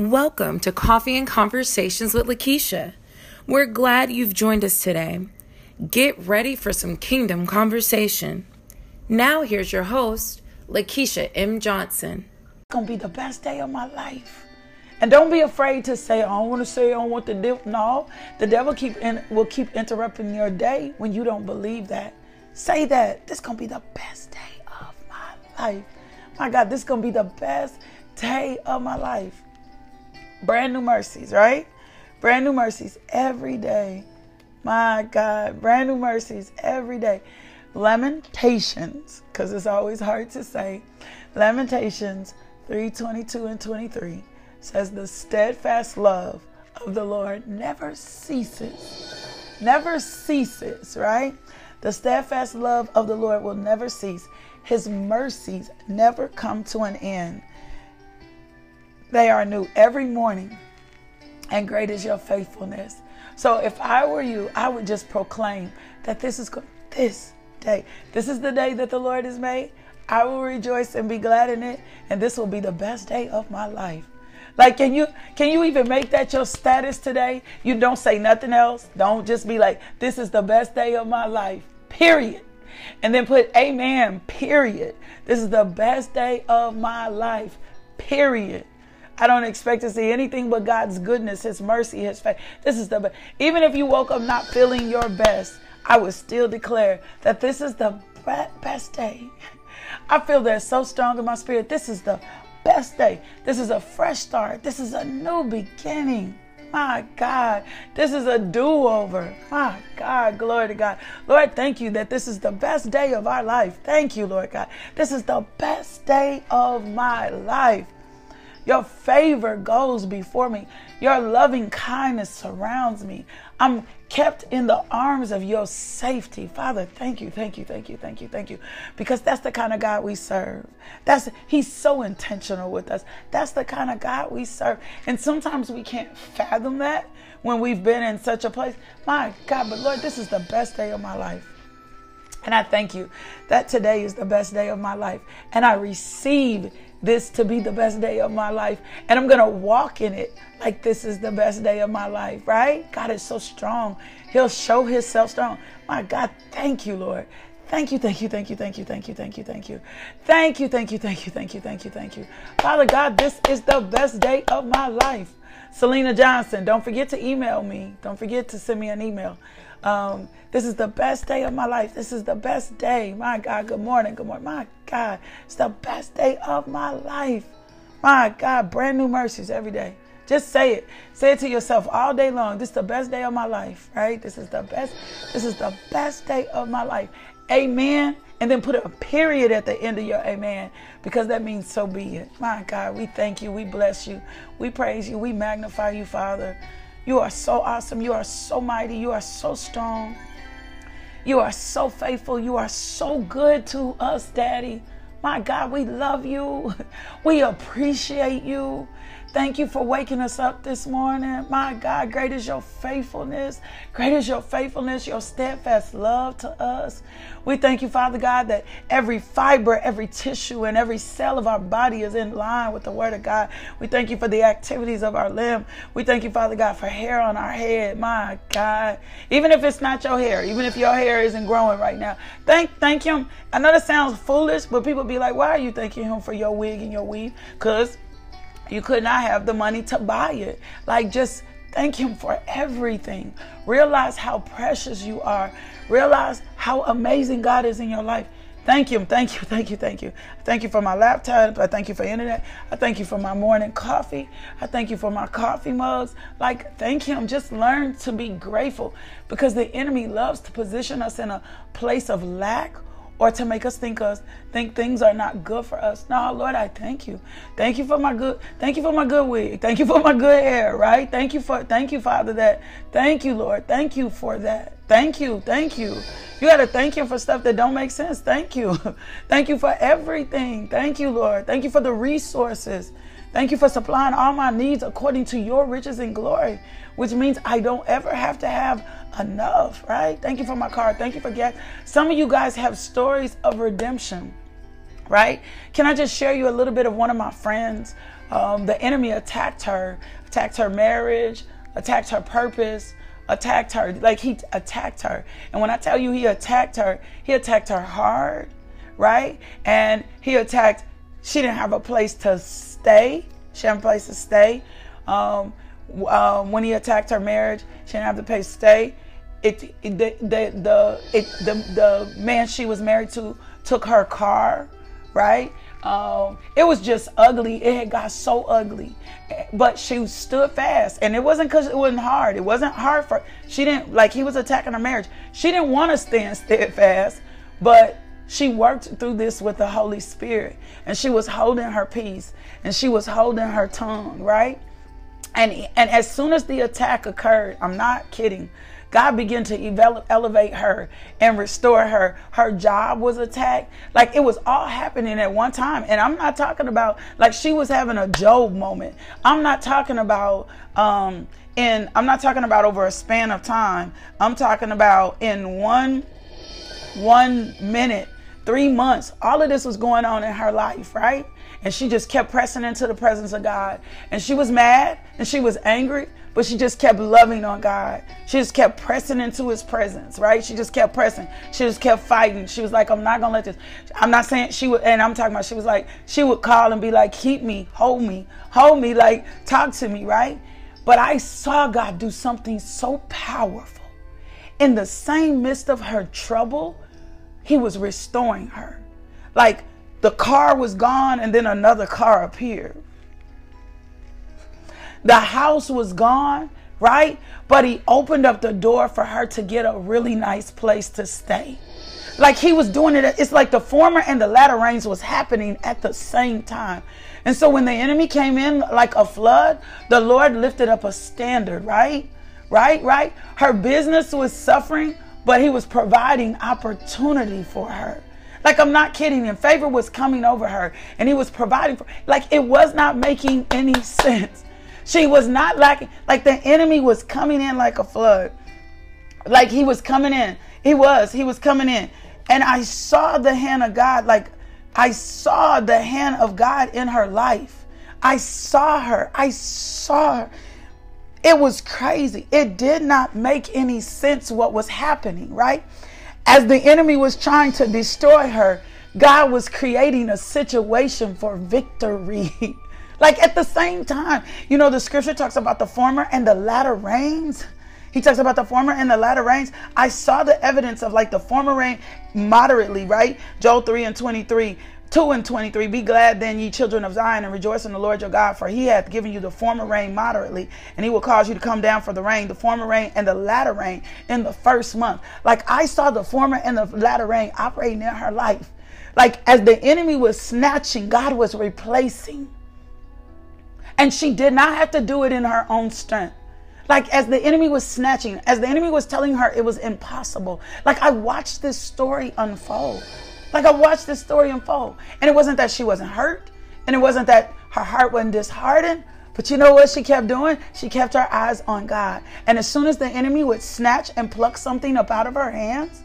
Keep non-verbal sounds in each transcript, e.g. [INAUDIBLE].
Welcome to Coffee and Conversations with Lakeisha. We're glad you've joined us today. Get ready for some kingdom conversation. Now, here's your host, Lakeisha M. Johnson. It's gonna be the best day of my life. And don't be afraid to say, I don't want to say I don't want the devil. No, the devil keep in, will keep interrupting your day when you don't believe that. Say that. This gonna be the best day of my life. My God, this gonna be the best day of my life brand new mercies, right? Brand new mercies every day. My God, brand new mercies every day. Lamentations, because it's always hard to say. Lamentations 3 22 and 23 says, The steadfast love of the Lord never ceases. Never ceases, right? The steadfast love of the Lord will never cease. His mercies never come to an end. They are new every morning, and great is your faithfulness. So if I were you, I would just proclaim that this is this day. This is the day that the Lord has made. I will rejoice and be glad in it, and this will be the best day of my life. Like, can you can you even make that your status today? You don't say nothing else. Don't just be like, "This is the best day of my life." Period. And then put amen. Period. This is the best day of my life. Period. I don't expect to see anything but God's goodness, His mercy, His faith. This is the best. Even if you woke up not feeling your best, I would still declare that this is the best day. [LAUGHS] I feel that so strong in my spirit. This is the best day. This is a fresh start. This is a new beginning. My God, this is a do over. My God, glory to God. Lord, thank you that this is the best day of our life. Thank you, Lord God. This is the best day of my life. Your favor goes before me. Your loving kindness surrounds me. I'm kept in the arms of your safety. Father, thank you, thank you, thank you, thank you, thank you. Because that's the kind of God we serve. That's he's so intentional with us. That's the kind of God we serve. And sometimes we can't fathom that when we've been in such a place. My God, but Lord, this is the best day of my life. And I thank you that today is the best day of my life. And I receive this to be the best day of my life. And I'm going to walk in it like this is the best day of my life, right? God is so strong. He'll show himself strong. My God, thank you, Lord. Thank you, thank you, thank you, thank you, thank you, thank you, thank you. Thank you, thank you, thank you, thank you, thank you, thank you. Father God, this is the best day of my life. Selena Johnson, don't forget to email me. Don't forget to send me an email. Um, this is the best day of my life. This is the best day. My God, good morning. Good morning. My God, it's the best day of my life. My God, brand new mercies every day. Just say it. Say it to yourself all day long. This is the best day of my life, right? This is the best. This is the best day of my life. Amen. And then put a period at the end of your amen because that means so be it. My God, we thank you. We bless you. We praise you. We magnify you, Father. You are so awesome. You are so mighty. You are so strong. You are so faithful. You are so good to us, Daddy. My God, we love you. [LAUGHS] We appreciate you. Thank you for waking us up this morning. My God, great is your faithfulness. Great is your faithfulness, your steadfast love to us. We thank you, Father God, that every fiber, every tissue, and every cell of our body is in line with the Word of God. We thank you for the activities of our limb. We thank you, Father God, for hair on our head. My God. Even if it's not your hair, even if your hair isn't growing right now, thank thank Him. I know that sounds foolish, but people be like, why are you thanking Him for your wig and your weave? Because you could not have the money to buy it. Like, just thank Him for everything. Realize how precious you are. Realize how amazing God is in your life. Thank you, thank you, thank you, thank you. Thank you for my laptop. I thank you for internet. I thank you for my morning coffee. I thank you for my coffee mugs. Like, thank Him. Just learn to be grateful because the enemy loves to position us in a place of lack or to make us think us think things are not good for us. No, Lord, I thank you. Thank you for my good thank you for my good wig. Thank you for my good hair, right? Thank you for thank you, Father, that thank you, Lord. Thank you for that. Thank you, thank you. You gotta thank him for stuff that don't make sense. Thank you. [LAUGHS] thank you for everything. Thank you, Lord. Thank you for the resources. Thank you for supplying all my needs according to your riches and glory, which means I don't ever have to have enough, right? Thank you for my car. Thank you for gas. Some of you guys have stories of redemption, right? Can I just share you a little bit of one of my friends um, the enemy attacked her, attacked her marriage, attacked her purpose, attacked her. Like he attacked her. And when I tell you he attacked her, he attacked her hard, right? And he attacked, she didn't have a place to stay. She had a place to stay. Um, um, when he attacked her marriage, she didn't have to pay stay. It, it the the the, it, the the man she was married to took her car, right? Um, it was just ugly. It had got so ugly, but she stood fast, and it wasn't because it wasn't hard. It wasn't hard for she didn't like he was attacking her marriage. She didn't want to stand [LAUGHS] steadfast, but she worked through this with the Holy Spirit, and she was holding her peace, and she was holding her tongue, right? And and as soon as the attack occurred, I'm not kidding. God began to elevate her and restore her. Her job was attacked. Like it was all happening at one time. And I'm not talking about like she was having a Job moment. I'm not talking about um in I'm not talking about over a span of time. I'm talking about in one one minute, 3 months. All of this was going on in her life, right? And she just kept pressing into the presence of God. And she was mad and she was angry, but she just kept loving on God. She just kept pressing into his presence, right? She just kept pressing. She just kept fighting. She was like, I'm not gonna let this. I'm not saying she would, and I'm talking about she was like, she would call and be like, keep me, hold me, hold me, like, talk to me, right? But I saw God do something so powerful. In the same midst of her trouble, he was restoring her. Like the car was gone and then another car appeared. The house was gone, right? But he opened up the door for her to get a really nice place to stay. Like he was doing it, it's like the former and the latter rains was happening at the same time. And so when the enemy came in like a flood, the Lord lifted up a standard, right? Right, right? Her business was suffering, but he was providing opportunity for her. Like I'm not kidding. And favor was coming over her and he was providing for like it was not making any sense. She was not lacking. Like the enemy was coming in like a flood. Like he was coming in. He was. He was coming in. And I saw the hand of God. Like I saw the hand of God in her life. I saw her. I saw her. It was crazy. It did not make any sense what was happening, right? As the enemy was trying to destroy her, God was creating a situation for victory. [LAUGHS] Like at the same time, you know, the scripture talks about the former and the latter rains. He talks about the former and the latter rains. I saw the evidence of like the former rain moderately, right? Joel 3 and 23. 2 and 23 Be glad then, ye children of Zion, and rejoice in the Lord your God, for he hath given you the former rain moderately, and he will cause you to come down for the rain, the former rain and the latter rain in the first month. Like I saw the former and the latter rain operating in her life. Like as the enemy was snatching, God was replacing. And she did not have to do it in her own strength. Like as the enemy was snatching, as the enemy was telling her it was impossible. Like I watched this story unfold. Like I watched this story unfold. And it wasn't that she wasn't hurt. And it wasn't that her heart wasn't disheartened. But you know what she kept doing? She kept her eyes on God. And as soon as the enemy would snatch and pluck something up out of her hands,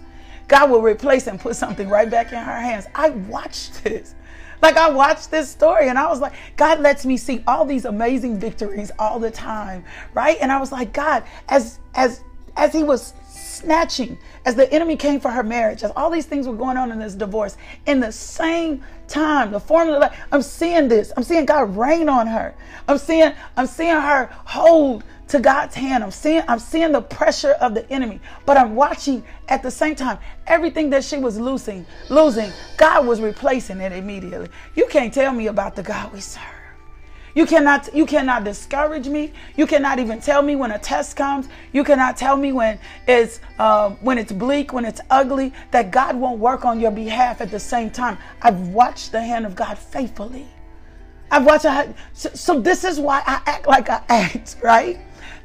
God will replace and put something right back in her hands. I watched this. Like I watched this story and I was like, God lets me see all these amazing victories all the time, right? And I was like, God, as as as he was snatching, as the enemy came for her marriage, as all these things were going on in this divorce, in the same time, the formula, I'm seeing this. I'm seeing God rain on her. I'm seeing, I'm seeing her hold to God's hand. I'm seeing I'm seeing the pressure of the enemy, but I'm watching at the same time everything that she was losing, losing, God was replacing it immediately. You can't tell me about the God we serve. You cannot you cannot discourage me. You cannot even tell me when a test comes. You cannot tell me when it's uh, when it's bleak, when it's ugly, that God won't work on your behalf at the same time. I've watched the hand of God faithfully. I've watched. So, so this is why I act like I act, [LAUGHS] right?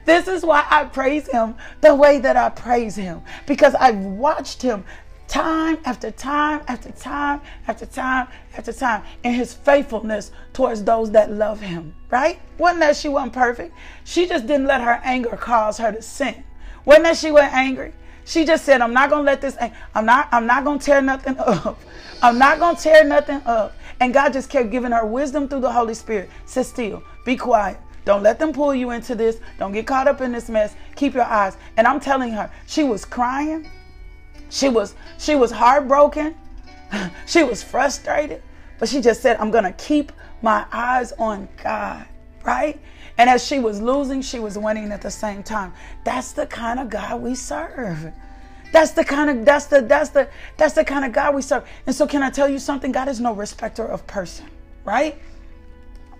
This is why I praise him the way that I praise him because I've watched him time after time after time after time after time in his faithfulness towards those that love him, right? Wasn't that she wasn't perfect? She just didn't let her anger cause her to sin. Wasn't that she wasn't angry? She just said, I'm not gonna let this I'm not I'm not gonna tear nothing [LAUGHS] up. I'm not gonna tear nothing up. And God just kept giving her wisdom through the Holy Spirit. Sit still, be quiet. Don't let them pull you into this. Don't get caught up in this mess. Keep your eyes. And I'm telling her, she was crying. She was she was heartbroken. [LAUGHS] she was frustrated. But she just said, I'm gonna keep my eyes on God. Right? And as she was losing, she was winning at the same time. That's the kind of God we serve. That's the kind of that's the that's the that's the kind of God we serve. And so can I tell you something? God is no respecter of person, right?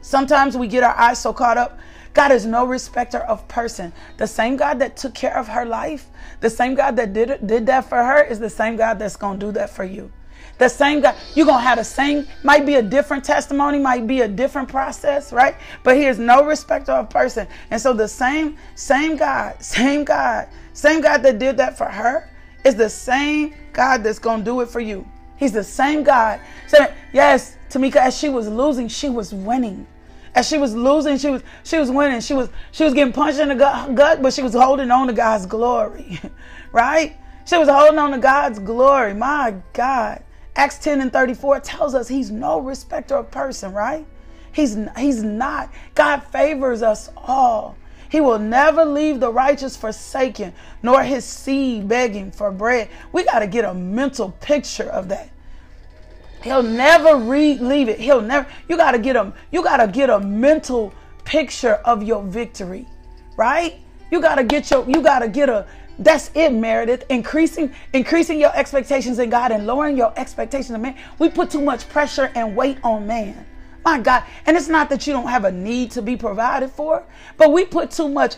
Sometimes we get our eyes so caught up. God is no respecter of person. The same God that took care of her life, the same God that did did that for her is the same God that's going to do that for you. The same God, you're going to have the same, might be a different testimony, might be a different process, right? But he is no respecter of person. And so the same, same God, [LAUGHS] same God, same God that did that for her is the same God that's going to do it for you. He's the same God. So, yes, Tamika, as she was losing, she was winning. As she was losing, she was she was winning. She was she was getting punched in the gut, gut but she was holding on to God's glory, [LAUGHS] right? She was holding on to God's glory. My God, Acts ten and thirty four tells us He's no respecter of person, right? He's He's not. God favors us all. He will never leave the righteous forsaken, nor his seed begging for bread. We got to get a mental picture of that. He'll never re- leave it. He'll never. You got to get a. You got to get a mental picture of your victory, right? You got to get your. You got to get a. That's it, Meredith. Increasing, increasing your expectations in God and lowering your expectations in man. We put too much pressure and weight on man. My God. And it's not that you don't have a need to be provided for, but we put too much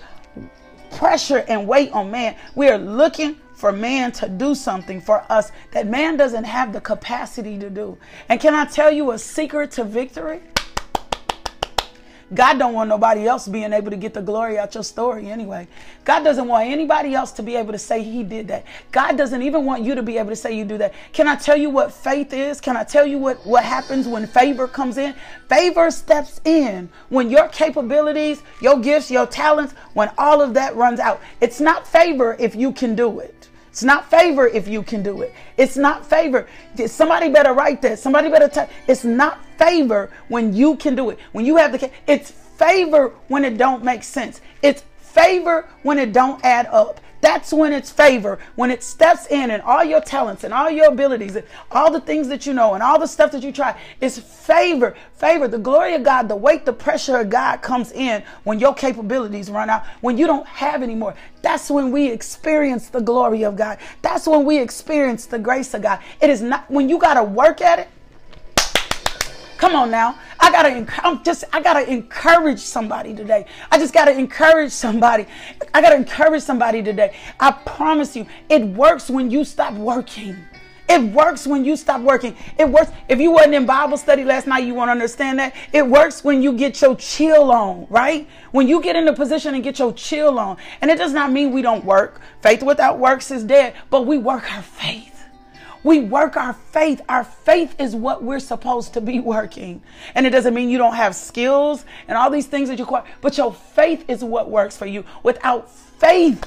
pressure and weight on man. We are looking for man to do something for us that man doesn't have the capacity to do. And can I tell you a secret to victory? God don't want nobody else being able to get the glory out your story anyway. God doesn't want anybody else to be able to say he did that. God doesn't even want you to be able to say you do that. Can I tell you what faith is? Can I tell you what, what happens when favor comes in? Favor steps in when your capabilities, your gifts, your talents, when all of that runs out. It's not favor if you can do it. It's not favor if you can do it. It's not favor. Somebody better write that. Somebody better tell. It's not favor when you can do it. When you have the. It's favor when it don't make sense. It's favor when it don't add up. That's when it's favor, when it steps in and all your talents and all your abilities and all the things that you know and all the stuff that you try is favor. Favor. The glory of God, the weight, the pressure of God comes in when your capabilities run out, when you don't have anymore. That's when we experience the glory of God. That's when we experience the grace of God. It is not when you got to work at it. Come on now. I gotta I'm just I gotta encourage somebody today. I just gotta encourage somebody. I gotta encourage somebody today. I promise you, it works when you stop working. It works when you stop working. It works. If you wasn't in Bible study last night, you won't understand that. It works when you get your chill on, right? When you get in a position and get your chill on. And it does not mean we don't work. Faith without works is dead, but we work our faith. We work our faith. Our faith is what we're supposed to be [LAUGHS] working. And it doesn't mean you don't have skills and all these things that you acquire, but your faith is what works for you. Without faith,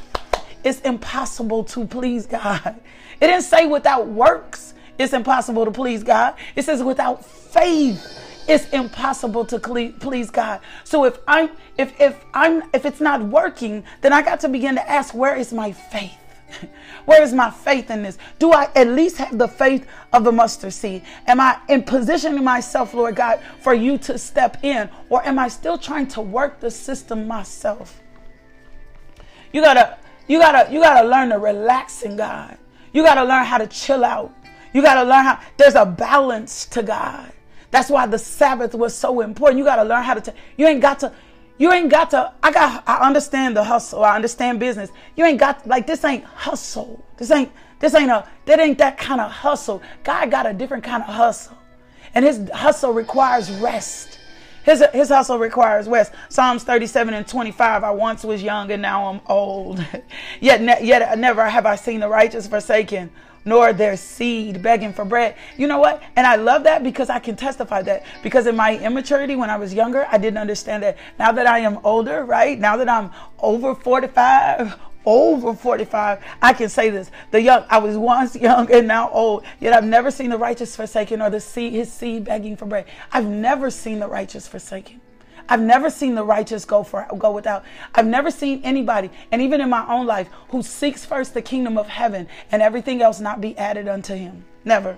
it's impossible to please God. [LAUGHS] It didn't say without works, it's impossible to please God. It says without faith, it's impossible to please God. So if I'm if if I'm if it's not working, then I got to begin to ask where is my faith? [LAUGHS] Where is my faith in this? Do I at least have the faith of the mustard seed? Am I in positioning myself, Lord God, for you to step in? Or am I still trying to work the system myself? You gotta, you gotta, you gotta learn to relax in God. You gotta learn how to chill out. You gotta learn how there's a balance to God. That's why the Sabbath was so important. You gotta learn how to. T- you ain't got to. You ain't got to, I got, I understand the hustle. I understand business. You ain't got, like, this ain't hustle. This ain't, this ain't a, that ain't that kind of hustle. God got a different kind of hustle. And his hustle requires rest. His, his hustle requires rest. Psalms 37 and 25. I once was young and now I'm old. [LAUGHS] yet, ne- yet never have I seen the righteous forsaken nor their seed begging for bread. You know what? And I love that because I can testify that. Because in my immaturity when I was younger, I didn't understand that. Now that I am older, right? Now that I'm over 45, [LAUGHS] over 45, I can say this. The young, I was once [LAUGHS] young and now old, yet I've never seen the righteous forsaken or the seed, his seed begging for bread. I've never seen the righteous forsaken. I've never seen the righteous go for go without. I've never seen anybody, and even in my own life, who seeks first the kingdom of heaven and everything else not be added unto him. Never.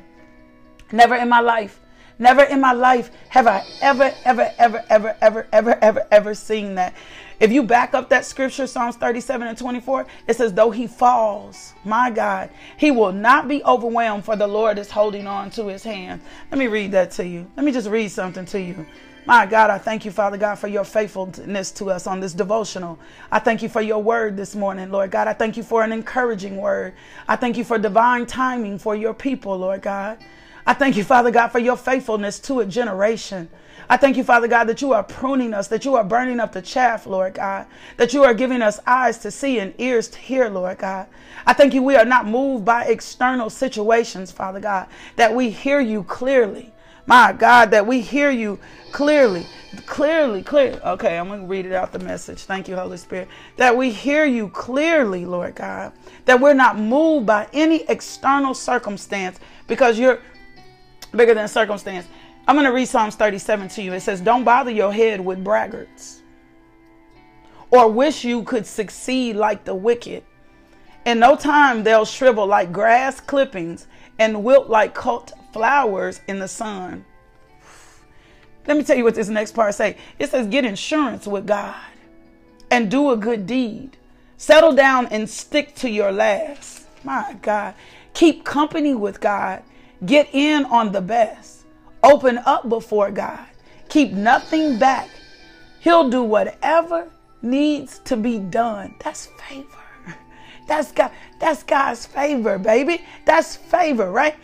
Never in my life. Never in my life have I ever, ever, ever, ever, ever, ever, ever, ever seen that. If you back up that scripture, Psalms 37 and 24, it says, Though he falls, my God, he will not be overwhelmed, for the Lord is holding on to his hand. Let me read that to you. Let me just read something to you. My God, I thank you, Father God, for your faithfulness to us on this devotional. I thank you for your word this morning, Lord God. I thank you for an encouraging word. I thank you for divine timing for your people, Lord God. I thank you, Father God, for your faithfulness to a generation. I thank you, Father God, that you are pruning us, that you are burning up the chaff, Lord God, that you are giving us eyes to see and ears to hear, Lord God. I thank you, we are not moved by external situations, Father God, that we hear you clearly. My God, that we hear you clearly, clearly, clear. Okay, I'm going to read it out the message. Thank you, Holy Spirit. That we hear you clearly, Lord God. That we're not moved by any external circumstance because you're bigger than circumstance. I'm going to read Psalms 37 to you. It says, Don't bother your head with braggarts or wish you could succeed like the wicked. In no time they'll shrivel like grass clippings and wilt like cut flowers in the sun. Let me tell you what this next part say. It says, Get insurance with God and do a good deed. Settle down and stick to your last. My God. Keep company with God Get in on the best. Open up before God. Keep nothing back. He'll do whatever needs to be done. That's favor. [LAUGHS] That's God. That's God's favor, baby. That's favor, right?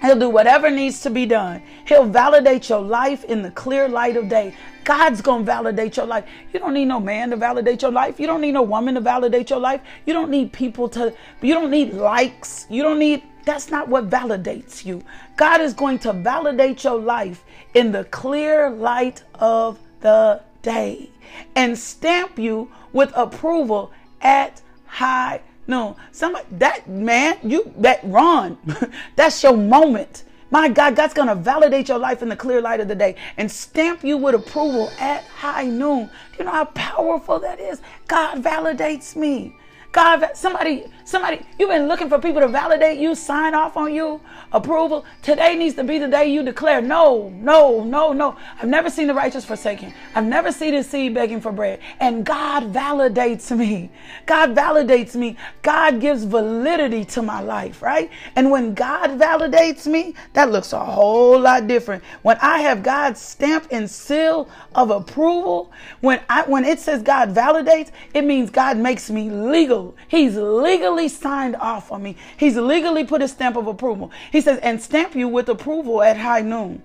He'll do whatever needs to be done. He'll validate your life in the clear light of day. God's going to validate your life. You don't need no man to validate your life. You don't need no woman to validate your life. You don't need people to, you don't need likes. You don't need that's not what validates you. God is going to validate your life in the clear light of the day and stamp you with approval at high noon. Somebody that man, you that Ron, [LAUGHS] that's your moment. My God, God's to validate your life in the clear light of the day and stamp you with approval at high noon. Do you know how powerful that is? God validates me. God, somebody, somebody, you've been looking for people to validate you, sign off on you, approval. Today needs to be the day you declare, no, no, no, no. I've never seen the righteous forsaken. I've never seen his seed begging for bread. And God validates me. God validates me. God gives validity to my life, right? And when God validates me, that looks a whole lot different. When I have God's stamp and seal of approval, when I when it says God validates, it means God makes me legal He's legally signed off on me. He's legally put a stamp of approval. He says, and stamp you with approval at high noon.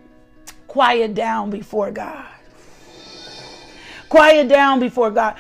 Quiet down before God. Quiet down before God.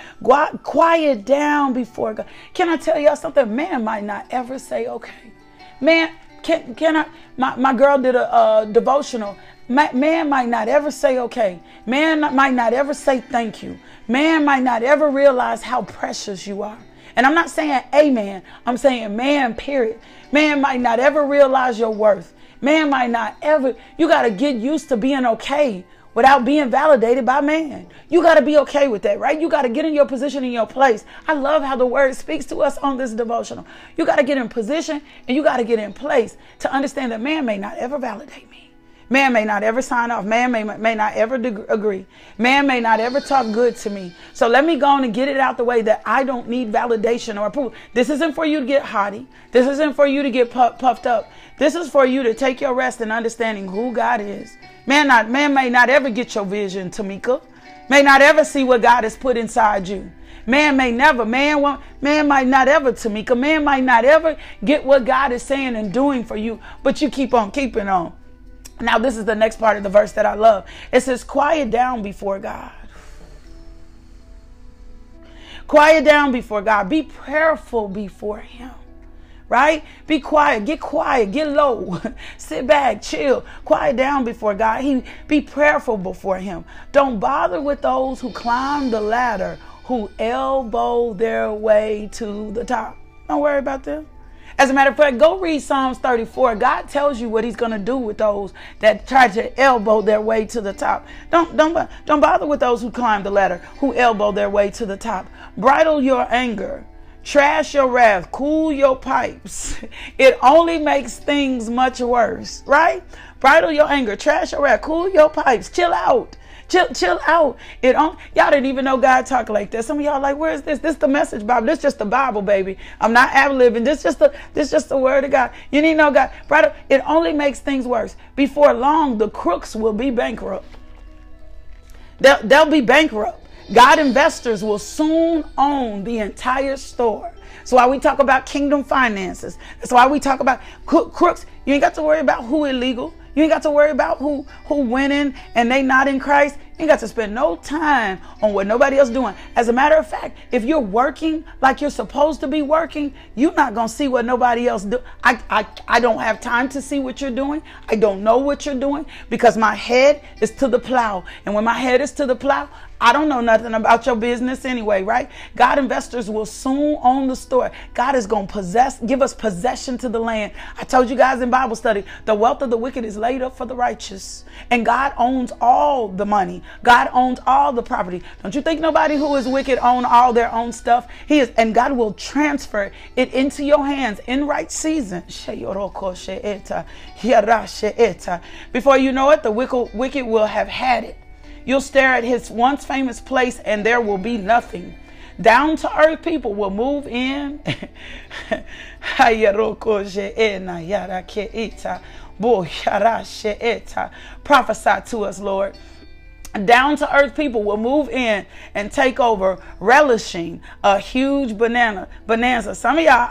Quiet down before God. Can I tell y'all something? Man might not ever say okay. Man, can, can I? My, my girl did a, a devotional. Man might not ever say okay. Man might not ever say thank you. Man might not ever realize how precious you are. And I'm not saying amen. I'm saying man, period. Man might not ever realize your worth. Man might not ever, you got to get used to being okay without being validated by man. You got to be okay with that, right? You got to get in your position in your place. I love how the word speaks to us on this devotional. You got to get in position and you got to get in place to understand that man may not ever validate me. Man may not ever sign off. Man may, may not ever de- agree. Man may not ever talk good to me. So let me go on and get it out the way that I don't need validation or approval. This isn't for you to get haughty. This isn't for you to get puff- puffed up. This is for you to take your rest in understanding who God is. Man, not, man may not ever get your vision, Tamika. May not ever see what God has put inside you. Man may never, man man might not ever, Tamika. Man might not ever get what God is saying and doing for you, but you keep on keeping on. Now, this is the next part of the verse that I love. It says, Quiet down before God. Quiet down before God. Be prayerful before Him. Right? Be quiet. Get quiet. Get low. [LAUGHS] Sit back. Chill. Quiet down before God. He be prayerful before Him. Don't bother with those who climb the ladder who elbow their way to the top. Don't worry about them. As a matter of fact, go read Psalms 34. God tells you what He's going to do with those that try to elbow their way to the top. Don't don't don't bother with those who climb the ladder, who elbow their way to the top. Bridle your anger. Trash your wrath, cool your pipes. [LAUGHS] It only makes things much worse, right? Bridle your anger, trash your wrath, cool your pipes, chill out. Chill, chill out. It on y'all didn't even know God talk like that. Some of y'all like, where is this? This the message Bible. This just the Bible, baby. I'm not ad living. This just the this just the word of God. You need know God. Brother, it only makes things worse. Before long, the crooks will be bankrupt. They'll, they'll be bankrupt. God investors will soon own the entire store. That's why we talk about kingdom finances. That's why we talk about crooks. You ain't got to worry about who illegal. You ain't got to worry about who who winning and they not in Christ. You ain't got to spend no time on what nobody else doing. As a matter of fact, if you're working like you're supposed to be working, you're not gonna see what nobody else do. I I, I don't have time to see what you're doing. I don't know what you're doing because my head is to the plow. And when my head is to the plow, I don't know nothing about your business anyway, right? God investors will soon own the store. God is going to possess, give us possession to the land. I told you guys in Bible study, the wealth of the wicked is laid up for the righteous. And God owns all the money. God owns all the property. Don't you think nobody who is wicked own all their own stuff? He is, and God will transfer it into your hands in right season. Before you know it, the wicked will have had it. You'll stare at his once famous place and there will be nothing. Down to earth people will move in. [LAUGHS] Prophesy to us, Lord down to earth people will move in and take over, relishing a huge banana bonanza. Some of y'all,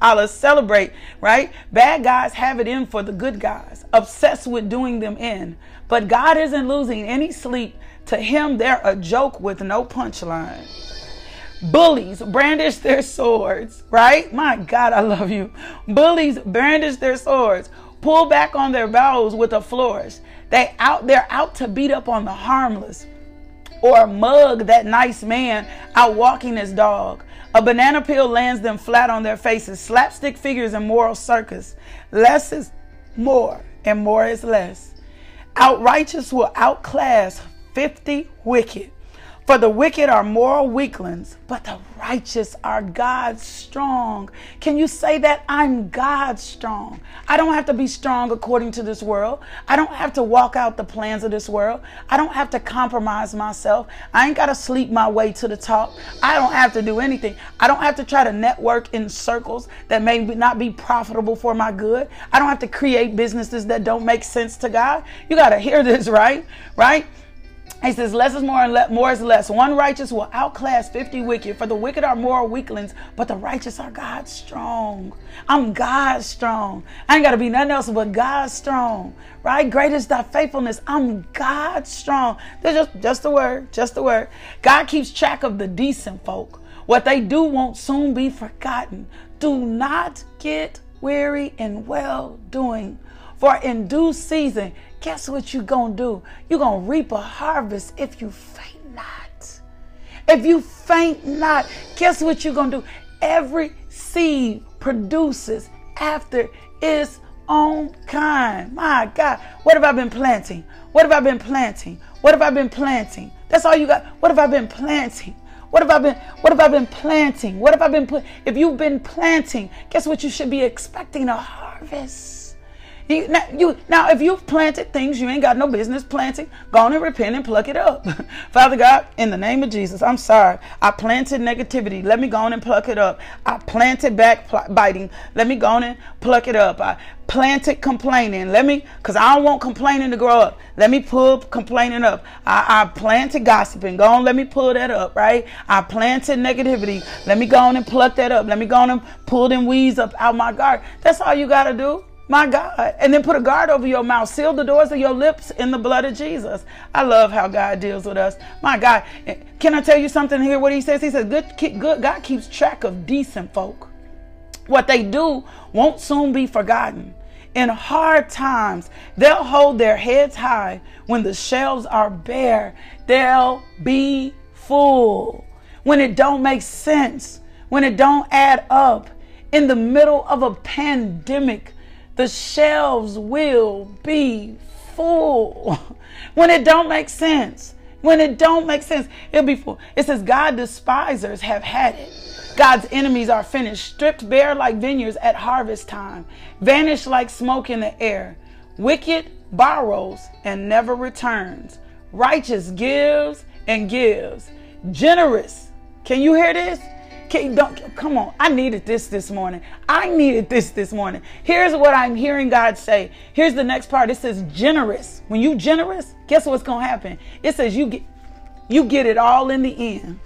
I'll, celebrate, right? Bad guys have it in for the good guys, obsessed with doing them in. But God isn't losing any sleep. To him, they're a joke with no punchline. Bullies brandish their swords, right? My God, I love you. Bullies brandish their swords, pull back on their bows with a flourish. They out they're out to beat up on the harmless or mug that nice man out walking his dog. A banana peel lands them flat on their faces. Slapstick figures in moral circus. Less is more and more is less. Outrighteous will outclass 50 wicked. For the wicked are moral weaklings, but the righteous are God's strong. Can you say that? I'm God's strong. I don't have to be strong according to this world. I don't have to walk out the plans of this world. I don't have to compromise myself. I ain't got to sleep my way to the top. I don't have to do anything. I don't have to try to network in circles that may not be profitable for my good. I don't have to create businesses that don't make sense to God. You got to hear this, right? Right? He says, less is more and le- more is less. One righteous will outclass 50 wicked. For the wicked are moral weaklings, but the righteous are God strong. I'm God strong. I ain't got to be nothing else but God strong, right? Great is thy faithfulness. I'm God strong. There's just, just the word, just the word. God keeps track of the decent folk. What they do won't soon be forgotten. Do not get weary in well doing, for in due season guess what you're going to do? You're going to reap a harvest if you faint not. If you faint not, guess what you're going to do? Every seed produces after its own kind. My God, what have I been planting? What have I been planting? What have I been planting? That's all you got. What have I been planting? What have I been what have I been planting? What have I been put if you've been planting, guess what you should be expecting a harvest. Now, you, now, if you've planted things you ain't got no business planting, go on and repent and pluck it up. [LAUGHS] Father God, in the name of Jesus, I'm sorry. I planted negativity. Let me go on and pluck it up. I planted backbiting. Let me go on and pluck it up. I planted complaining. Let me, because I don't want complaining to grow up. Let me pull complaining up. I, I planted gossiping. Go on, let me pull that up, right? I planted negativity. Let me go on and pluck that up. Let me go on and pull them weeds up out my garden. That's all you got to do. My God. And then put a guard over your mouth. Seal the doors of your lips in the blood of Jesus. I love how God deals with us. My God. Can I tell you something here? What he says? He says, good, good God keeps track of decent folk. What they do won't soon be forgotten. In hard times, they'll hold their heads high. When the shelves are bare, they'll be full. when it don't make sense, when it don't add up. In the middle of a pandemic, the shelves will be full. [LAUGHS] when it don't make sense, when it don't make sense, it'll be full. It says, God despisers have had it. God's enemies are finished, stripped bare like vineyards at harvest time, vanished like smoke in the air. Wicked borrows and never returns. Righteous gives and gives. Generous. Can you hear this? Can, don't, come on. I needed this this morning. I needed this this morning. Here's what I'm hearing God say. Here's the next part. It says generous. When you generous, guess what's going to happen? It says you get you get it all in the end.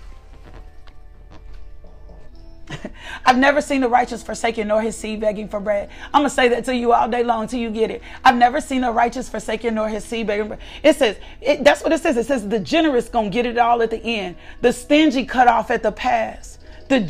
[LAUGHS] I've never seen the righteous forsaken nor his seed begging for bread. I'm going to say that to you all day long until you get it. I've never seen the righteous forsaken nor his seed begging bread. It says, it, that's what it says. It says the generous going to get it all at the end. The stingy cut off at the pass. The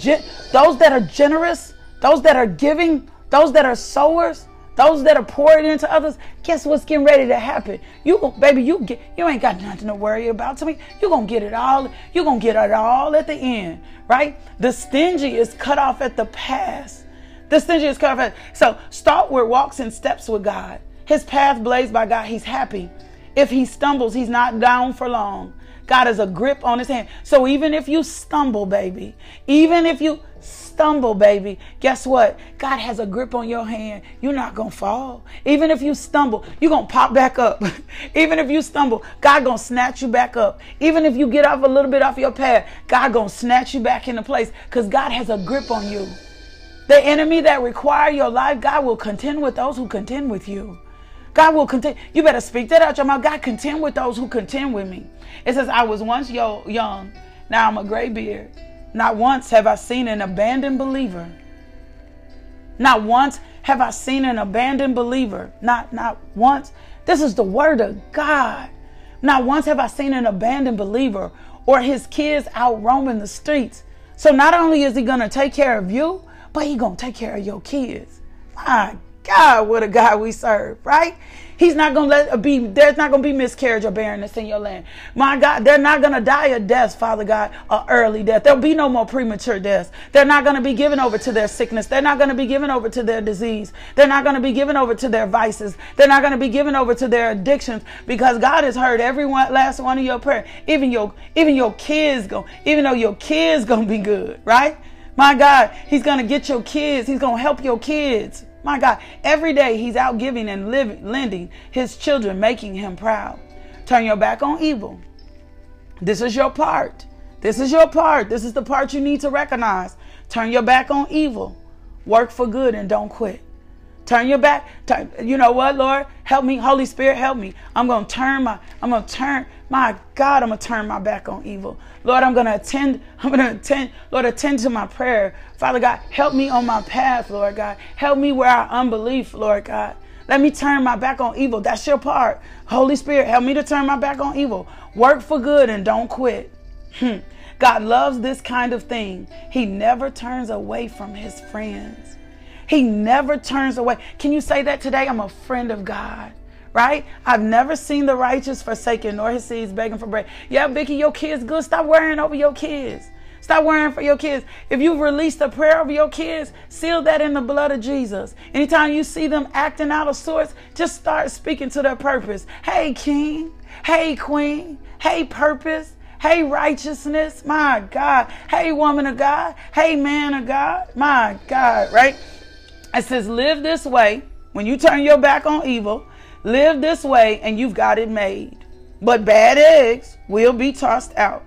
those that are generous, those that are giving, those that are sowers, those that are pouring into others, guess what's getting ready to happen? You, baby, you get, you ain't got nothing to worry about. To me, you gonna get it all. You gonna get it all at the end, right? The stingy is cut off at the pass. The stingy is cut off at. So Stalwart walks in steps with God. His path blazed by God. He's happy. If he stumbles, he's not down for long. God has a grip on his hand. So even if you stumble, baby, even if you stumble, baby, guess what? God has a grip on your hand. You're not going to fall. Even if you stumble, you're going to pop back up. [LAUGHS] Even if you stumble, God going to snatch you back up. Even if you get off a little bit off your path, God going to snatch you back into place because God has a grip on you. The enemy that require your life, God will contend with those who contend with you. God will contend. You better speak that out your mouth. God contend with those who contend with me. It says, I was once yo- young, now I'm a gray beard. Not once have I seen an abandoned believer. Not once have I seen an abandoned believer. Not not once. This is the word of God. Not once have I seen an abandoned believer or his kids out roaming the streets. So not only is he to take care of you, but he to take care of your kids. My God, what a God we serve, right? He's not gonna let be there's not gonna be miscarriage or barrenness in your land. My God, they're not gonna die a death, Father God, a early death. There'll be no more premature deaths. They're not gonna be given over to their sickness. They're not gonna be given over to their disease. They're not gonna be given over to their vices. They're not gonna be given over to their addictions because God has heard every one last one of your prayer. Even your even your kids go, even though your kids gonna be good, right? My God, He's gonna get your kids. He's gonna help your kids. My God, every day he's out giving and living, lending his children, making him proud. Turn your back on evil. This is your part. This is your part. This is the part you need to recognize. Turn your back on evil. Work for good and don't quit. Turn your back. Turn, you know what, Lord? Help me. Holy Spirit, help me. I'm going to turn my, I'm going to turn, my God, I'm going to turn my back on evil. Lord, I'm going to attend, [LAUGHS] I'm going to attend, Lord, attend to my prayer. Father God, help me on my path, Lord God. Help me where I unbelief, Lord God. Let me turn my back on evil. That's your part. Holy Spirit, help me to turn my back on evil. Work for good and don't quit. Hmm. God loves this kind of thing. He never turns away from his friends. He never turns away. Can you say that today? I'm a friend of God. Right? I've never seen the righteous forsaken nor his seeds begging for bread. Yeah, Vicky, your kids good. Stop worrying over your kids. Stop worrying for your kids. If you release the prayer over your kids, seal that in the blood of Jesus. Anytime you see them acting out of sorts, just start speaking to their purpose. Hey, King. Hey, Queen. Hey, purpose. Hey, righteousness. My God. Hey, woman of God. Hey, man of God. My God, right? It says, live this way. When you turn your back on evil, live this way and you've got it made. But bad eggs will be tossed out.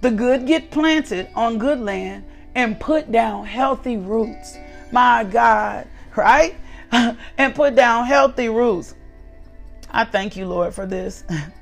The good get planted on good land and put down healthy roots. My God, right? [LAUGHS] and put down healthy roots. I thank you, Lord, for this. [LAUGHS]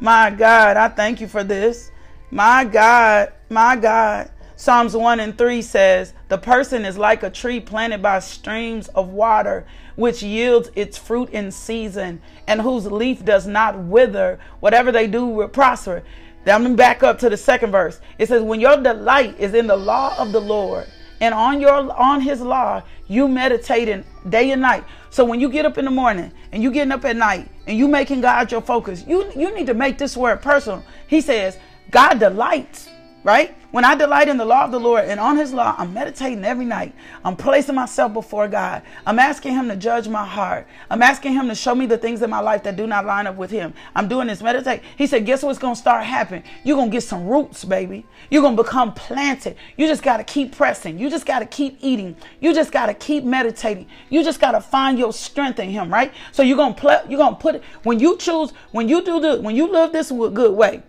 my God, I thank you for this. My God, my God. Psalms 1 and 3 says, The person is like a tree planted by streams of water, which yields its fruit in season, and whose leaf does not wither. Whatever they do will prosper. Then I'm back up to the second verse. It says, When your delight is in the law of the Lord, and on your on his law you meditating day and night. So when you get up in the morning and you getting up at night and you making God your focus, you you need to make this word personal. He says, God delights right? When I delight in the law of the Lord and on his law, I'm meditating every night. I'm placing myself before God. I'm asking him to judge my heart. I'm asking him to show me the things in my life that do not line up with him. I'm doing this meditate. He said, guess what's going to start happening? You're going to get some roots, baby. You're going to become planted. You just got to keep pressing. You just got to keep eating. You just got to keep meditating. You just got to find your strength in him, right? So you're going to you're going to put it, when you choose, when you do the, when you live this good way,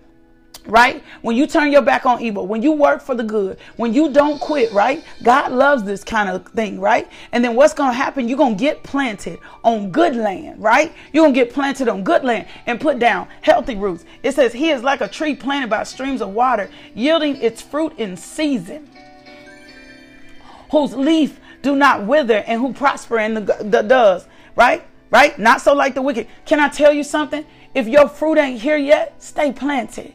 right? When you turn your back on evil, when you work for the good, when you don't quit, right? God loves this kind of thing, right? And then what's going to happen? You're going to get planted on good land, right? You're going to get planted on good land and put down healthy roots. It says, He is like a tree planted by streams of water, yielding its fruit in season, whose leaf do not wither and who prosper in the, the does, right? Right? Not so like the wicked. Can I tell you something? If your fruit ain't here yet, stay planted.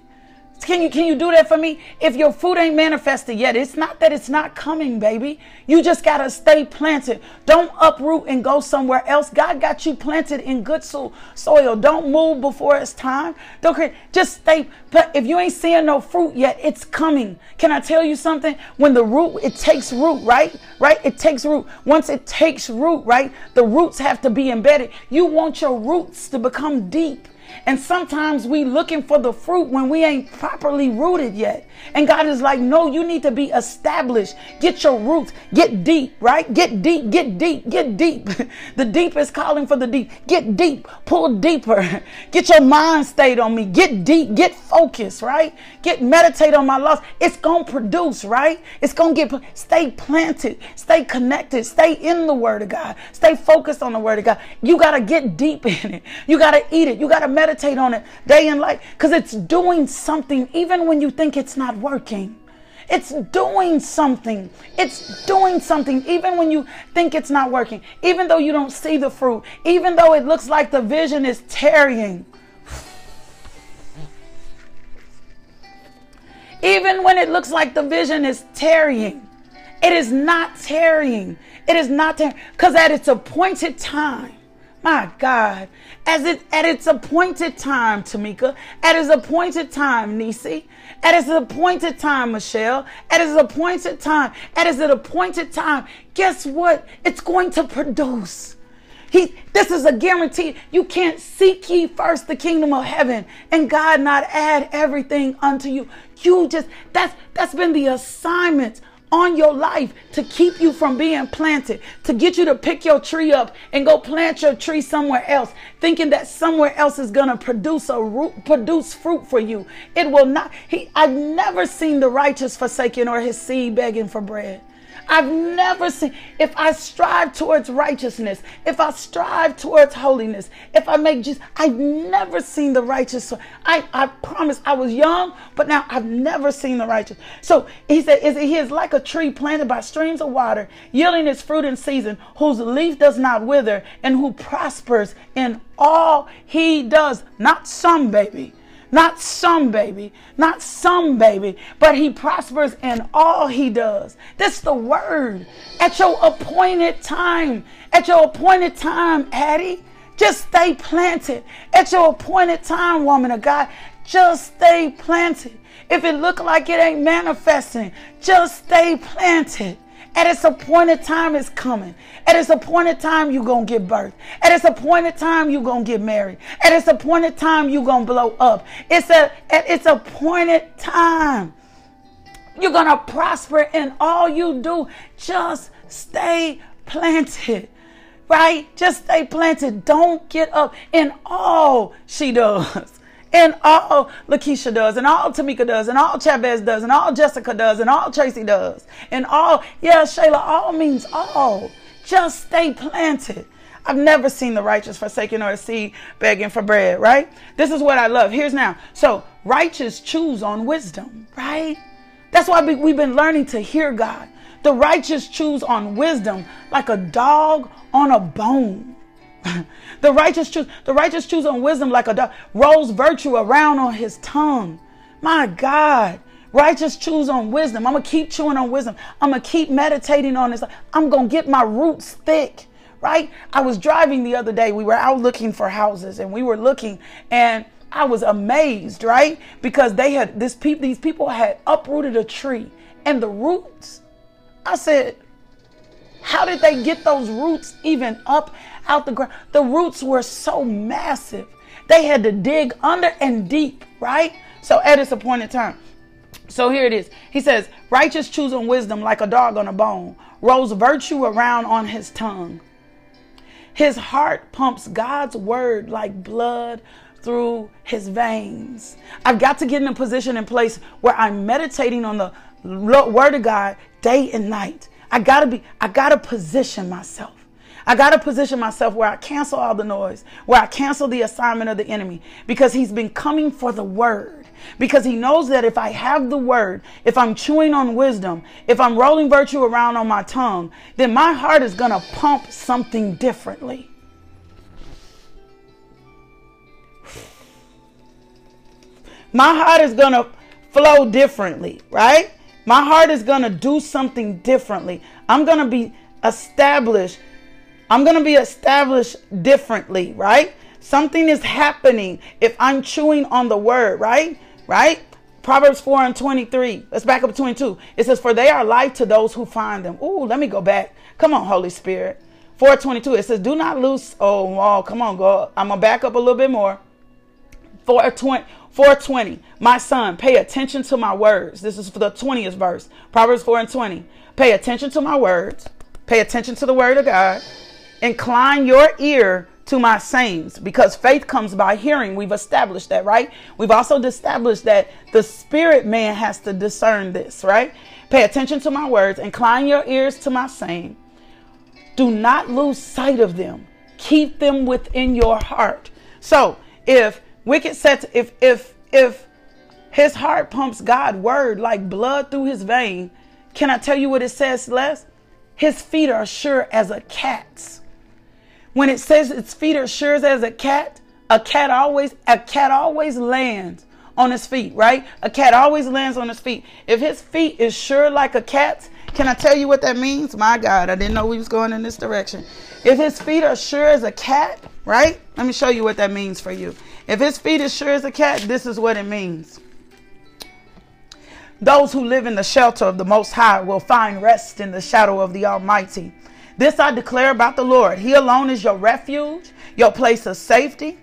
Can you can you do that for me? If your food ain't manifested yet, it's not that it's not coming, baby. You just gotta stay planted. Don't uproot and go somewhere else. God got you planted in good soil. Don't move before it's time. Don't create. Just stay. But if you ain't seeing no fruit yet, it's coming. Can I tell you something? When the root, it takes root, right? Right? It takes root. Once it takes root, right? The roots have to be embedded. You want your roots to become deep. And sometimes we looking for the fruit when we ain't properly rooted yet. And God is like, no, you need to be established. Get your roots. Get deep, right? Get deep, get deep, get deep. [LAUGHS] the deep is calling for the deep. Get deep, pull deeper. [LAUGHS] Get your mind stayed on me. Get deep, get focused, right? Get meditate on my laws. It's going to produce, right? It's going to get, stay planted, stay connected, stay in the word of God, stay focused on the word of God. You got to get deep [LAUGHS] in it. You got to eat it. You got to meditate on it day and night because it's doing something even when you think it's not working. It's doing something. It's doing something even when you think it's not working, even though you don't see the fruit, even though it looks like the vision is tarrying. Even when it looks like the vision is tarrying, it is not tarrying. It is not tarrying because at its appointed time, my God, as it at its appointed time, Tamika, at its appointed time, Nisi, at its appointed time, Michelle, at its appointed time, at its appointed time, guess what? It's going to produce. He, this is a guarantee. You can't seek ye first the kingdom of heaven and God not add everything unto you. You just that's that's been the assignment on your life to keep you from being planted, to get you to pick your tree up and go plant your tree somewhere else, thinking that somewhere else is going to produce a root, produce fruit for you. It will not. He, I've never seen the righteous forsaken or his seed begging for bread. I've never seen, if I strive towards righteousness, if I strive towards holiness, if I make Jesus, I've never seen the righteous. I, I promise I was young, but now I've never seen the righteous. So he said, is, he is like a tree planted by streams of water, yielding its fruit in season, whose leaf does not wither, and who prospers in all he does. Not some, baby not some baby, not some baby, but he prospers in all he does. That's the word. At your appointed time, at your appointed time, Addie, just stay planted. At your appointed time, woman of God, just stay planted. If it look like it ain't manifesting, just stay planted. At its appointed time, it's coming. At its appointed time, you're going to give birth. At its appointed time, you're going to get married. At its appointed time, you're going to blow up. It's a, at its appointed time. You're going to prosper in all you do. Just stay planted right? Just stay planted. Don't get up in all she does and all Lakeisha does, and all Tamika does, and all Chavez does, and all Jessica does, and all Tracy does, and all, yeah, Shayla, all means all. Just stay planted. I've never seen the righteous forsaken or a seed begging for bread, right? This is what I love. Here's now. So, righteous choose on wisdom, right? That's why we've been learning to hear God. The righteous choose on wisdom like a dog on a bone. [LAUGHS] the righteous choose the righteous choose on wisdom like a dog rolls virtue around on his tongue. My God, Righteous choose on wisdom. I'm to keep chewing on wisdom. I'm to keep meditating on this. I'm to get my roots thick, right? I was driving the other day. We were out looking for houses and we were looking and I was amazed, right? Because they had this people these people had uprooted a tree and the roots. I said, how did they get those roots even up out the ground? The roots were so massive. They had to dig under and deep, right? So at its appointed time. So here it is. He says, Righteous choosing wisdom like a dog on a bone, rolls virtue around on his tongue. His heart pumps God's word like blood through his veins. I've got to get in a position and place where I'm meditating on the word of God day and night. I gotta be, I gotta position myself. I got to position myself where I cancel all the noise, where I cancel the assignment of the enemy because he's been coming for the word. Because he knows that if I have the word, if I'm chewing on wisdom, if I'm rolling virtue around on my tongue, then my heart is to pump something differently. My heart is to flow differently, right? My heart is going to do something differently. I'm going to be established I'm going to be established differently, right? Something is happening if I'm chewing on the word, right? Right? Proverbs 4 and 23. Let's back up to 22. It says, For they are life to those who find them. Ooh, let me go back. Come on, Holy Spirit. 422. It says, Do not lose. Oh, oh come on, go. I'm going to back up a little bit more. 420. 420. My son, pay attention to my words. This is for the 20th verse. Proverbs 4 and 20. Pay attention to my words. Pay attention to the word of God. Incline your ear to my sayings because faith comes by hearing. We've established that, right? We've also established that the spirit man has to discern this, right? Pay attention to my words, incline your ears to my saying. Do not lose sight of them. Keep them within your heart. So, if wicked sets if if if his heart pumps God word like blood through his vein, can I tell you what it says, Les? His feet are sure as a cat's when it says its feet are sure as a cat, a cat always a cat always lands on his feet, right? A cat always lands on his feet. If his feet is sure like a cat's, can I tell you what that means? My God, I didn't know we was going in this direction. If his feet are sure as a cat, right? Let me show you what that means for you. If his feet is sure as a cat, this is what it means. Those who live in the shelter of the Most High will find rest in the shadow of the Almighty. This I declare about the Lord. He alone is your refuge, your place of safety.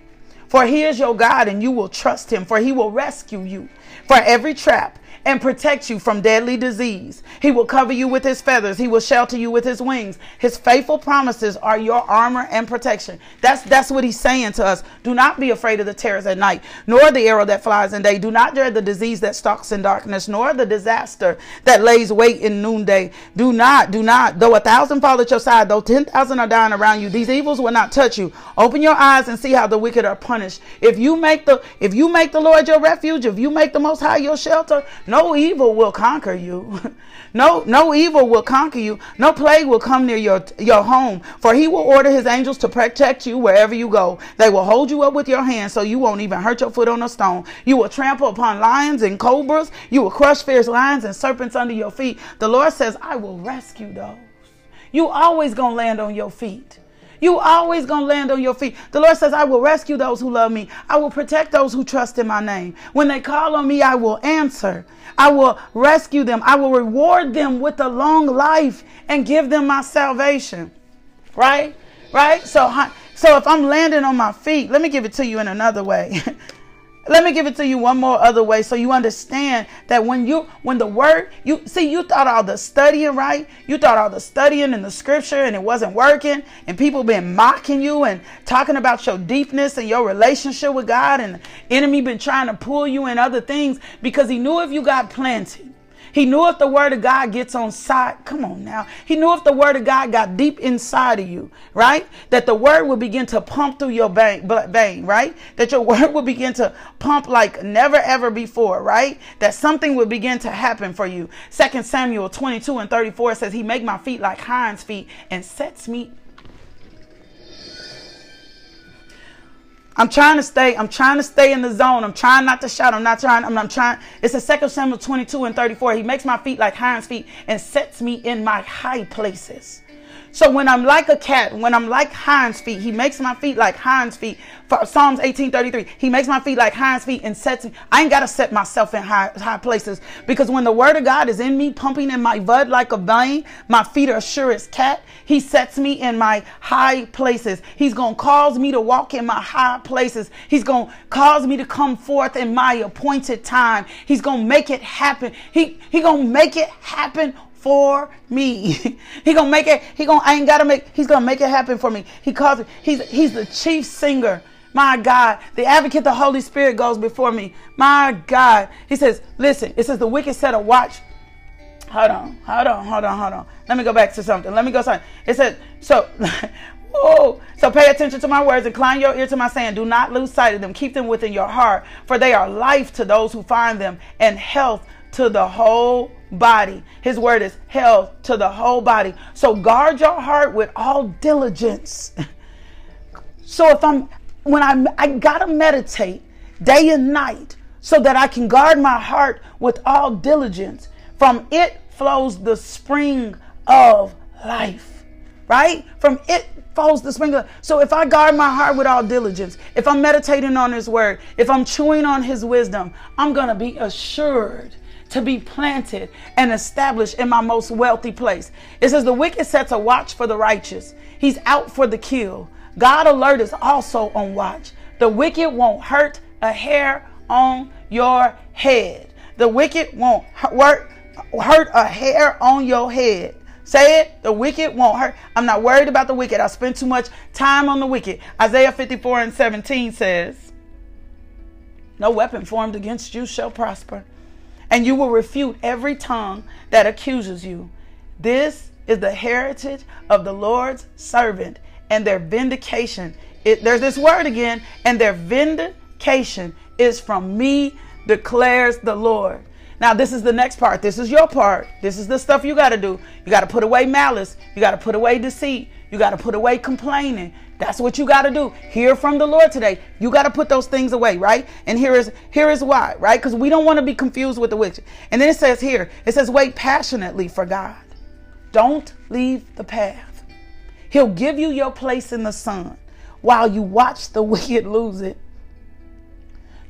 For he is your God, and you will trust him, for he will rescue you from every trap and protect you from deadly disease. He will cover you with his feathers. He will shelter you with his wings. His faithful promises are your armor and protection. That's that's what he's saying to us. Do not be afraid of the terrors at night, nor the arrow that flies in day. Do not dread the disease that stalks in darkness, nor the disaster that lays wait in noonday. Do not, do not. Though a thousand fall at your side, though ten thousand are dying around you, these evils will not touch you. Open your eyes and see how the wicked are punished. If you make the if you make the Lord your refuge, if you make the most high your shelter, no evil will conquer you. [LAUGHS] no, no evil will conquer you. No plague will come near your, your home. For he will order his angels to protect you wherever you go. They will hold you up with your hands so you won't even hurt your foot on a stone. You will trample upon lions and cobras. You will crush fierce lions and serpents under your feet. The Lord says, I will rescue those. You always gonna land on your feet. You always gonna land on your feet. The Lord says, I will rescue those who love me. I will protect those who trust in my name. When they call on me, I will answer. I will rescue them. I will reward them with a long life and give them my salvation. Right? Right? So, so if I'm landing on my feet, let me give it to you in another way. [LAUGHS] Let me give it to you one more other way so you understand that when you when the word you see you thought all the studying right? You thought all the studying in the scripture and it wasn't working and people been mocking you and talking about your deepness and your relationship with God and the enemy been trying to pull you in other things because he knew if you got planted he knew if the word of God gets on side, come on now. He knew if the word of God got deep inside of you, right? That the word would begin to pump through your vein, vein, right? That your [LAUGHS] word would begin to pump like never ever before, right? That something would begin to happen for you. Second Samuel 22 and 34 says, He make my feet like hinds feet and sets me I'm trying to stay. I'm trying to stay in the zone. I'm trying not to shout. I'm not trying. I'm, I'm trying. It's a Second Samuel 22 and 34. He makes my feet like hinds feet and sets me in my high places. So when I'm like a cat, when I'm like hinds feet, he makes my feet like hinds feet. Psalms 18:33, he makes my feet like hinds feet and sets me. I ain't gotta set myself in high high places because when the word of God is in me, pumping in my bud like a vein, my feet are sure as cat. He sets me in my high places. He's gonna cause me to walk in my high places. He's gonna cause me to come forth in my appointed time. He's gonna make it happen. He he gonna make it happen for me. [LAUGHS] he gonna make it. He gonna. I ain't gotta make. He's gonna make it happen for me. He calls it. He's he's the chief singer. My God, the advocate, the Holy Spirit goes before me. My God, He says, listen. It says the wicked set a watch. Hold on, hold on, hold on, hold on. Let me go back to something. Let me go something. It said so. [LAUGHS] Oh, so pay attention to my words, incline your ear to my saying. Do not lose sight of them. Keep them within your heart, for they are life to those who find them and health to the whole body. His word is health to the whole body. So guard your heart with all diligence. [LAUGHS] so if I'm when I I gotta meditate day and night so that I can guard my heart with all diligence. From it flows the spring of life. Right? From it flows the spring of so if I guard my heart with all diligence, if I'm meditating on his word, if I'm chewing on his wisdom, I'm gonna be assured to be planted and established in my most wealthy place. It says, The wicked sets a watch for the righteous, he's out for the kill. God alert is also on watch. The wicked won't hurt a hair on your head. The wicked won't hurt, hurt a hair on your head. Say it. The wicked won't hurt. I'm not worried about the wicked. I spend too much time on the wicked. Isaiah 54 and 17 says, No weapon formed against you shall prosper and you will refute every tongue that accuses you. This is the heritage of the Lord's servant and their vindication. It, there's this word again, and their vindication is from me, declares the Lord. Now, this is the next part. This is your part. This is the stuff you got to do. You got to put away malice. You got to put away deceit. You got to put away complaining. That's what you got to do. Hear from the Lord today. You got to put those things away, right? And here is here is why, right? Because we don't want to be confused with the witch. And then it says here, it says, wait passionately for God. Don't leave the path. He'll give you your place in the sun while you watch the [LAUGHS] wicked lose it.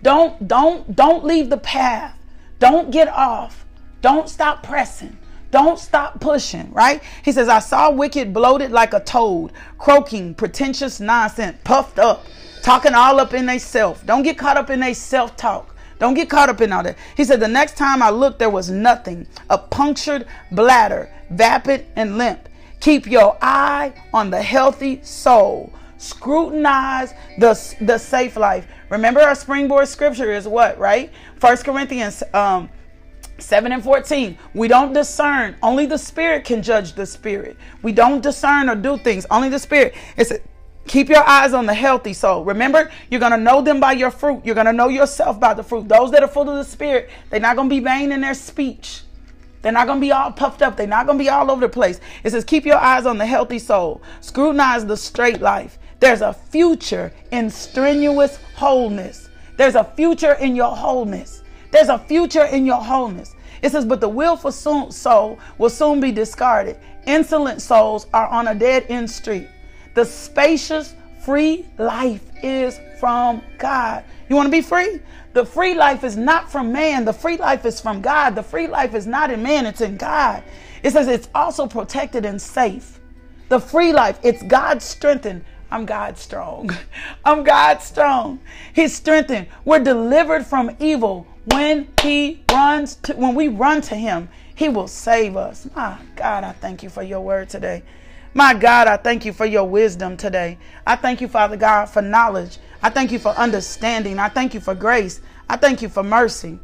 Don't don't don't leave the path. Don't get off. Don't stop pressing. Don't stop pushing, right? He says, I saw wicked bloated like a toad, croaking, pretentious nonsense, puffed up, talking all up in they self. Don't get caught up in they self talk. Don't get caught up in all that. He said, The next time I looked, there was nothing. A punctured bladder, vapid and limp. Keep your eye on the healthy soul. Scrutinize the, the safe life. Remember, our springboard scripture is what, right? First Corinthians um, 7 and 14. We don't discern. Only the Spirit can judge the Spirit. We don't discern or do things. Only the Spirit. It's a, Keep your eyes on the healthy soul. Remember, you're going to know them by your fruit. You're going to know yourself by the fruit. Those that are full of the Spirit, they're not going to be vain in their speech. They're not going to be all puffed up. They're not going to be all over the place. It says, keep your eyes on the healthy soul. Scrutinize the straight life. There's a future in strenuous wholeness. There's a future in your wholeness. There's a future in your wholeness. It says, but the willful soul will soon be discarded. Insolent souls are on a dead end street. The spacious, free life is from God. You want to be free? The free life is not from man. The free life is from God. The free life is not in man, it's in God. It says it's also protected and safe. The free life, it's God strengthened. I'm God strong. [LAUGHS] I'm God strong. He's strengthened. We're delivered from evil when he runs to when we run to him he will save us. My god i thank you for your word today. My god i thank you for your wisdom today. I thank you father god for knowledge. I thank you for understanding. I thank you for grace. I thank you for mercy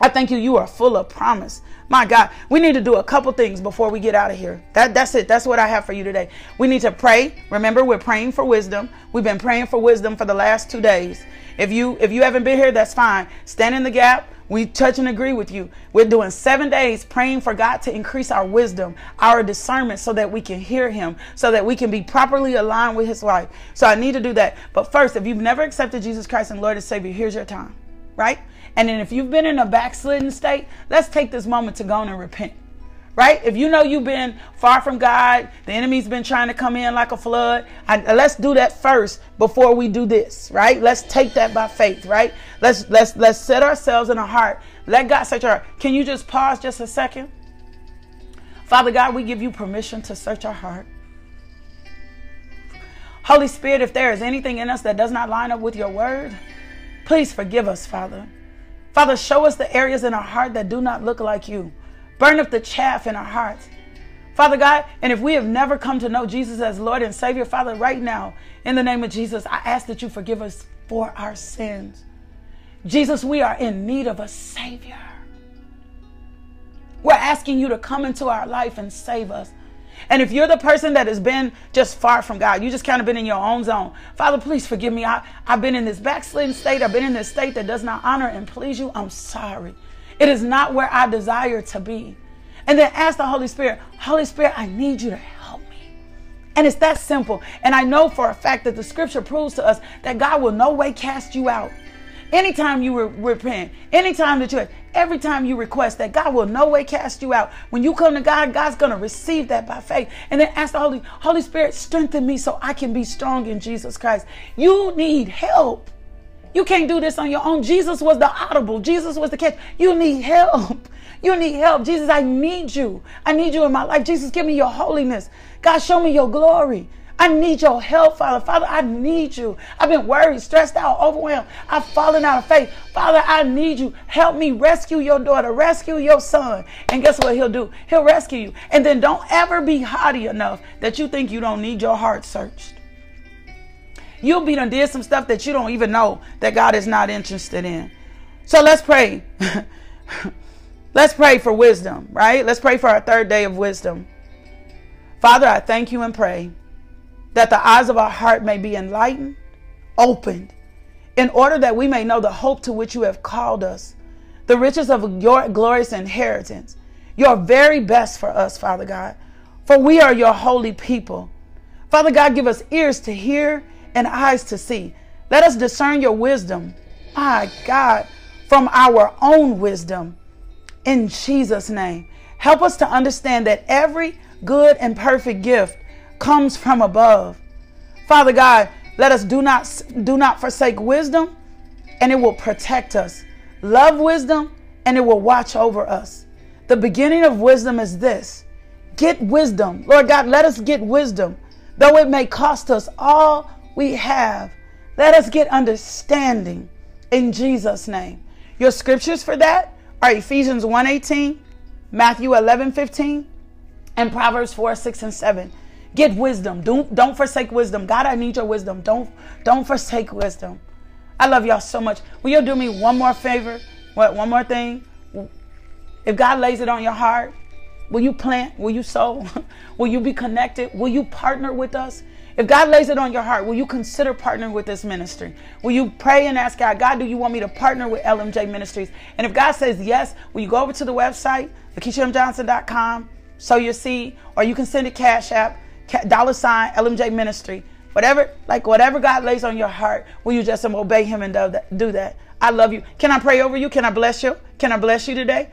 I thank you. You are full of promise. My God, we need to do a couple things before we get out of here. That, that's it. That's what I have for you today. We need to pray. Remember, we're praying for wisdom. We've been praying for wisdom for the last two days. If you if you haven't been here, that's fine. Stand in the gap. We touch and agree with you. We're doing seven days praying for God to increase our wisdom, our discernment, so that we can hear Him, so that we can be properly aligned with His life. So I need to do that. But first, if you've never accepted Jesus Christ and Lord and Savior, here's your time, right? And then if you've been in a backslidden state, let's take this moment to go and repent right? If you know you've been far from God, the enemy's been trying to come in like a flood. I, let's do that first before we do this, right? Let's take that by faith, right? Let's let's let's set ourselves in a heart. Let God search our heart. Can you just pause just a second? Father God, we give you permission to search our heart. Holy Spirit, if there is anything in us that does not line up with your word, please forgive us, Father. Father, show us the areas in our heart that do not look like you. Burn up the chaff in our hearts. Father God, and if we have never come to know Jesus as Lord and Savior, Father, right now, in the name of Jesus, I ask that you forgive us for our sins. Jesus, we are in need of a Savior. We're asking you to come into our life and save us. And if you're the person that has been just far from God, you just kind of been in your own zone. Father, please forgive me. I, I've been in this backslidden state. I've been in this state that does not honor and please you. I'm sorry. It is not where I desire to be. And then ask the Holy Spirit, Holy Spirit, I need you to help me. And it's that simple. And I know for a fact that the scripture proves to us that God will no way cast you out. Anytime you repent, anytime that you, every time you request that, God will no way cast you out. When you come to God, God's going to receive that by faith. And then ask the Holy, Holy Spirit, strengthen me so I can be strong in Jesus Christ. You need help. You can't do this on your own. Jesus was the audible. Jesus was the catch. You need help. [LAUGHS] You need help. Jesus, I need you. I need you in my life. Jesus, give me your holiness. God, show me your glory. I need your help, Father. Father, I need you. I've been worried, stressed out, overwhelmed. I've fallen out of faith. Father, I need you. Help me rescue your daughter, rescue your son. And guess what he'll do? He'll rescue you. And then don't ever be haughty enough that you think you don't need your heart searched. You'll be done did some stuff that you don't even know that God is not interested in. So let's pray. [LAUGHS] let's pray for wisdom, right? Let's pray for our third day of wisdom. Father, I thank you and pray that the eyes of our heart may be enlightened, opened, in order that we may know the hope to which you have called us, the riches of your glorious inheritance, your very best for us, Father God. For we are your holy people. Father God, give us ears to hear and eyes to see. Let us discern your wisdom, my God, from our own wisdom in Jesus' name. Help us to understand that every good and perfect gift comes from above. Father God, let us do not do not forsake wisdom and it will protect us. Love wisdom and it will watch over us. The beginning of wisdom is this. Get wisdom. Lord God, let us get wisdom. Though it may cost us all we have. Let us get understanding in Jesus' name. Your scriptures for that are Ephesians 1:18, Matthew 11:15, and Proverbs 4, 6, and 7. Get wisdom. Don't don't forsake wisdom. God, I need your wisdom. Don't don't forsake wisdom. I love y'all so much. Will you do me one more favor? What one more thing? If God lays it on your heart, will you plant? Will you sow? [LAUGHS] will you be connected? Will you partner with us? If God lays it on your heart, will you consider partnering with this ministry? Will you pray and ask God, God, do you want me to partner with LMJ Ministries? And if God says yes, will you go over to the website, LakeishaMJohnson.com, sow your seed, or you can send a cash app, dollar sign, LMJ Ministry. Whatever, like whatever God lays on your heart, will you just obey Him and do that? I love you. Can I pray over you? Can I bless you? Can I bless you today?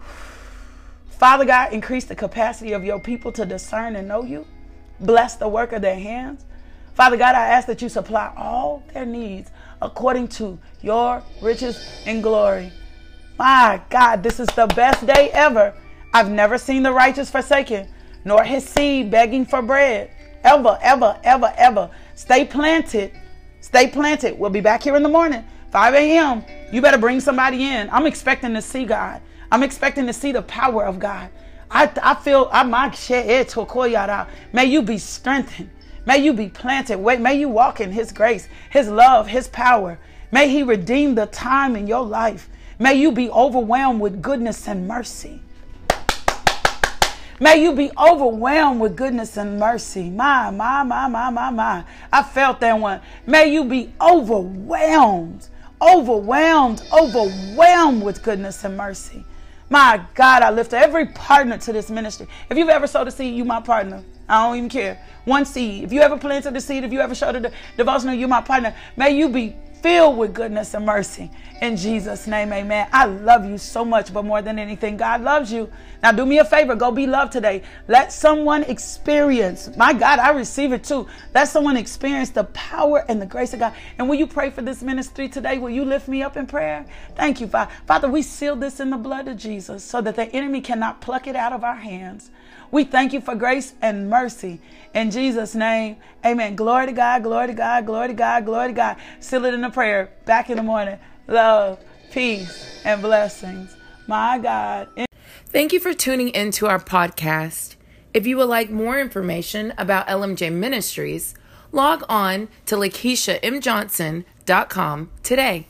[SIGHS] Father God, increase the capacity of your people to discern and know you. Bless the work of their hands. Father God, I ask that you supply all their needs according to your riches and glory. My God, this is the best day ever. I've never seen the righteous forsaken, nor his seed begging for bread. Ever, ever, ever, ever. Stay planted. Stay planted. We'll be back here in the morning, 5 a.m. You better bring somebody in. I'm expecting to see God. I'm expecting to see the power of God. I, I feel I might eh, May you be strengthened. May you be planted. Wait, may you walk in his grace, his love, his power. May he redeem the time in your life. May you be overwhelmed with goodness and mercy. May you be overwhelmed with goodness and mercy. My, my, my, my, my, my. I felt that one. May you be overwhelmed, overwhelmed, overwhelmed with goodness and mercy. My God, I lift every partner to this ministry. If you've ever sowed a seed, you my partner. I don't even care. One seed. If you ever planted a seed, if you ever showed a devotional, you my partner. May you be filled with goodness and mercy. In Jesus' name, amen. I love you so much, but more than anything, God loves you. Now, do me a favor, go be loved today. Let someone experience, my God, I receive it too. Let someone experience the power and the grace of God. And will you pray for this ministry today? Will you lift me up in prayer? Thank you, Father. Father, we seal this in the blood of Jesus so that the enemy cannot pluck it out of our hands. We thank you for grace and mercy. In Jesus' name, amen. Glory to God, glory to God, glory to God, glory to God. Seal it in the prayer. Back in the morning. Love, peace, and blessings. My God. Thank you for tuning into our podcast. If you would like more information about LMJ Ministries, log on to LakeishaMJohnson.com today.